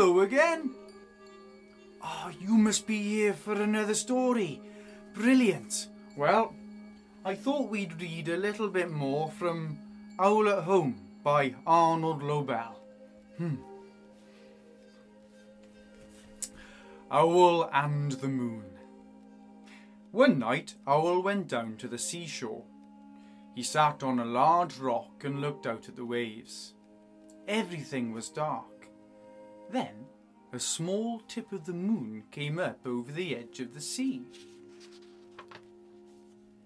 Hello again. Oh, you must be here for another story. Brilliant. Well, I thought we'd read a little bit more from Owl at Home by Arnold Lobel. Hmm. Owl and the Moon. One night, Owl went down to the seashore. He sat on a large rock and looked out at the waves. Everything was dark. Then, a small tip of the moon came up over the edge of the sea.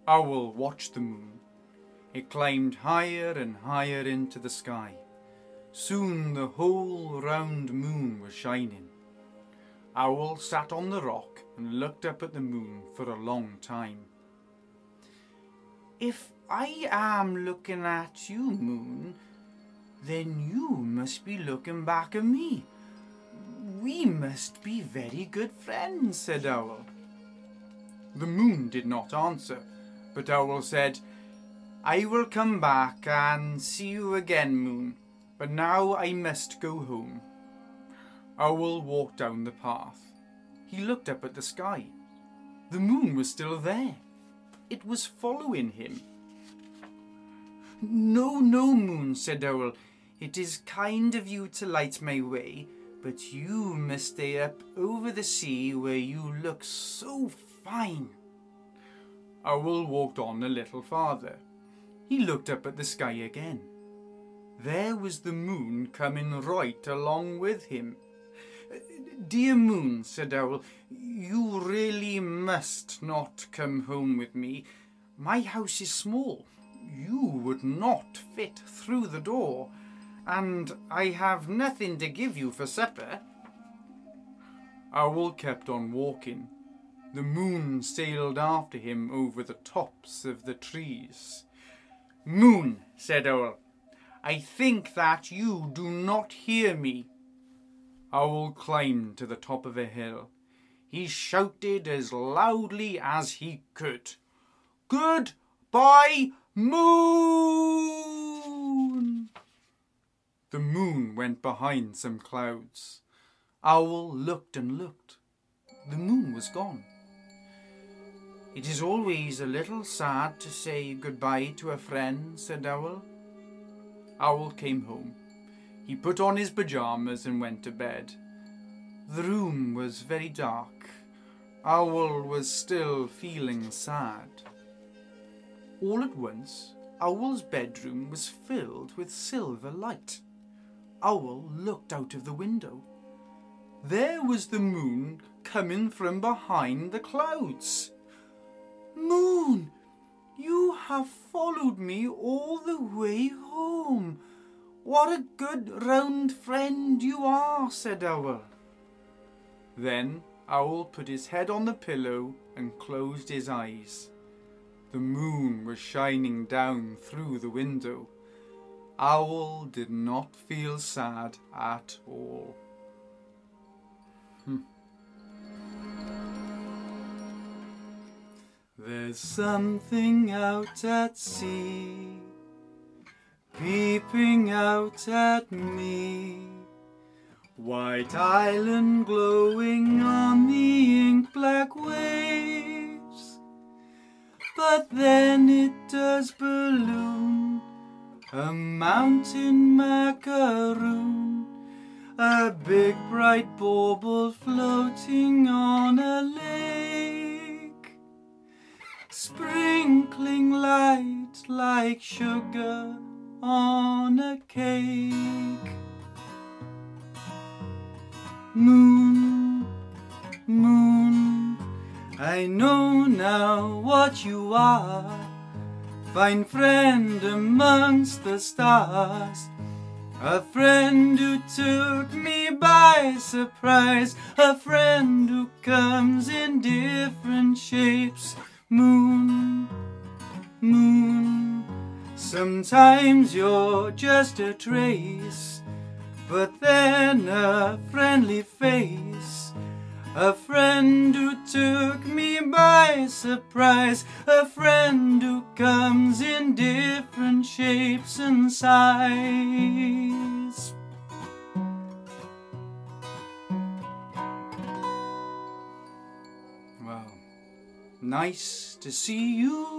Owl watched the moon. It climbed higher and higher into the sky. Soon the whole round moon was shining. Owl sat on the rock and looked up at the moon for a long time. If I am looking at you, moon, then you must be looking back at me. We must be very good friends, said Owl. The moon did not answer, but Owl said, I will come back and see you again, moon, but now I must go home. Owl walked down the path. He looked up at the sky. The moon was still there. It was following him. No, no, moon, said Owl. It is kind of you to light my way, but you must stay up over the sea where you look so fine. Owl walked on a little farther. He looked up at the sky again. There was the moon coming right along with him. Dear moon, said Owl, you really must not come home with me. My house is small. You would not fit through the door, and I have nothing to give you for supper. Owl kept on walking. The moon sailed after him over the tops of the trees. Moon, said Owl, I think that you do not hear me. Owl climbed to the top of a hill. He shouted as loudly as he could. Goodbye, moon! The moon went behind some clouds. Owl looked and looked. The moon was gone. It is always a little sad to say goodbye to a friend, said Owl. Owl came home. He put on his pyjamas and went to bed. The room was very dark. Owl was still feeling sad. All at once, Owl's bedroom was filled with silver light. Owl looked out of the window. There was the moon coming from behind the clouds. Moon, you have followed me all the way home. What a good round friend you are, said Owl. Then Owl put his head on the pillow and closed his eyes. The moon was shining down through the window. Owl did not feel sad at all. Hmm. There's something out at sea, peeping out at me. White island glowing on the ink black waves. But then it does a mountain macaroon, a big bright bauble floating on a lake, sprinkling light like sugar on a cake. Moon, moon, I know now what you are. Fine friend amongst the stars. A friend who took me by surprise. A friend who comes in different shapes. Moon, moon, sometimes you're just a trace. But then a friendly face, a friend who took me by surprise, a friend who comes in different shapes and sizes. Wow. Nice to see you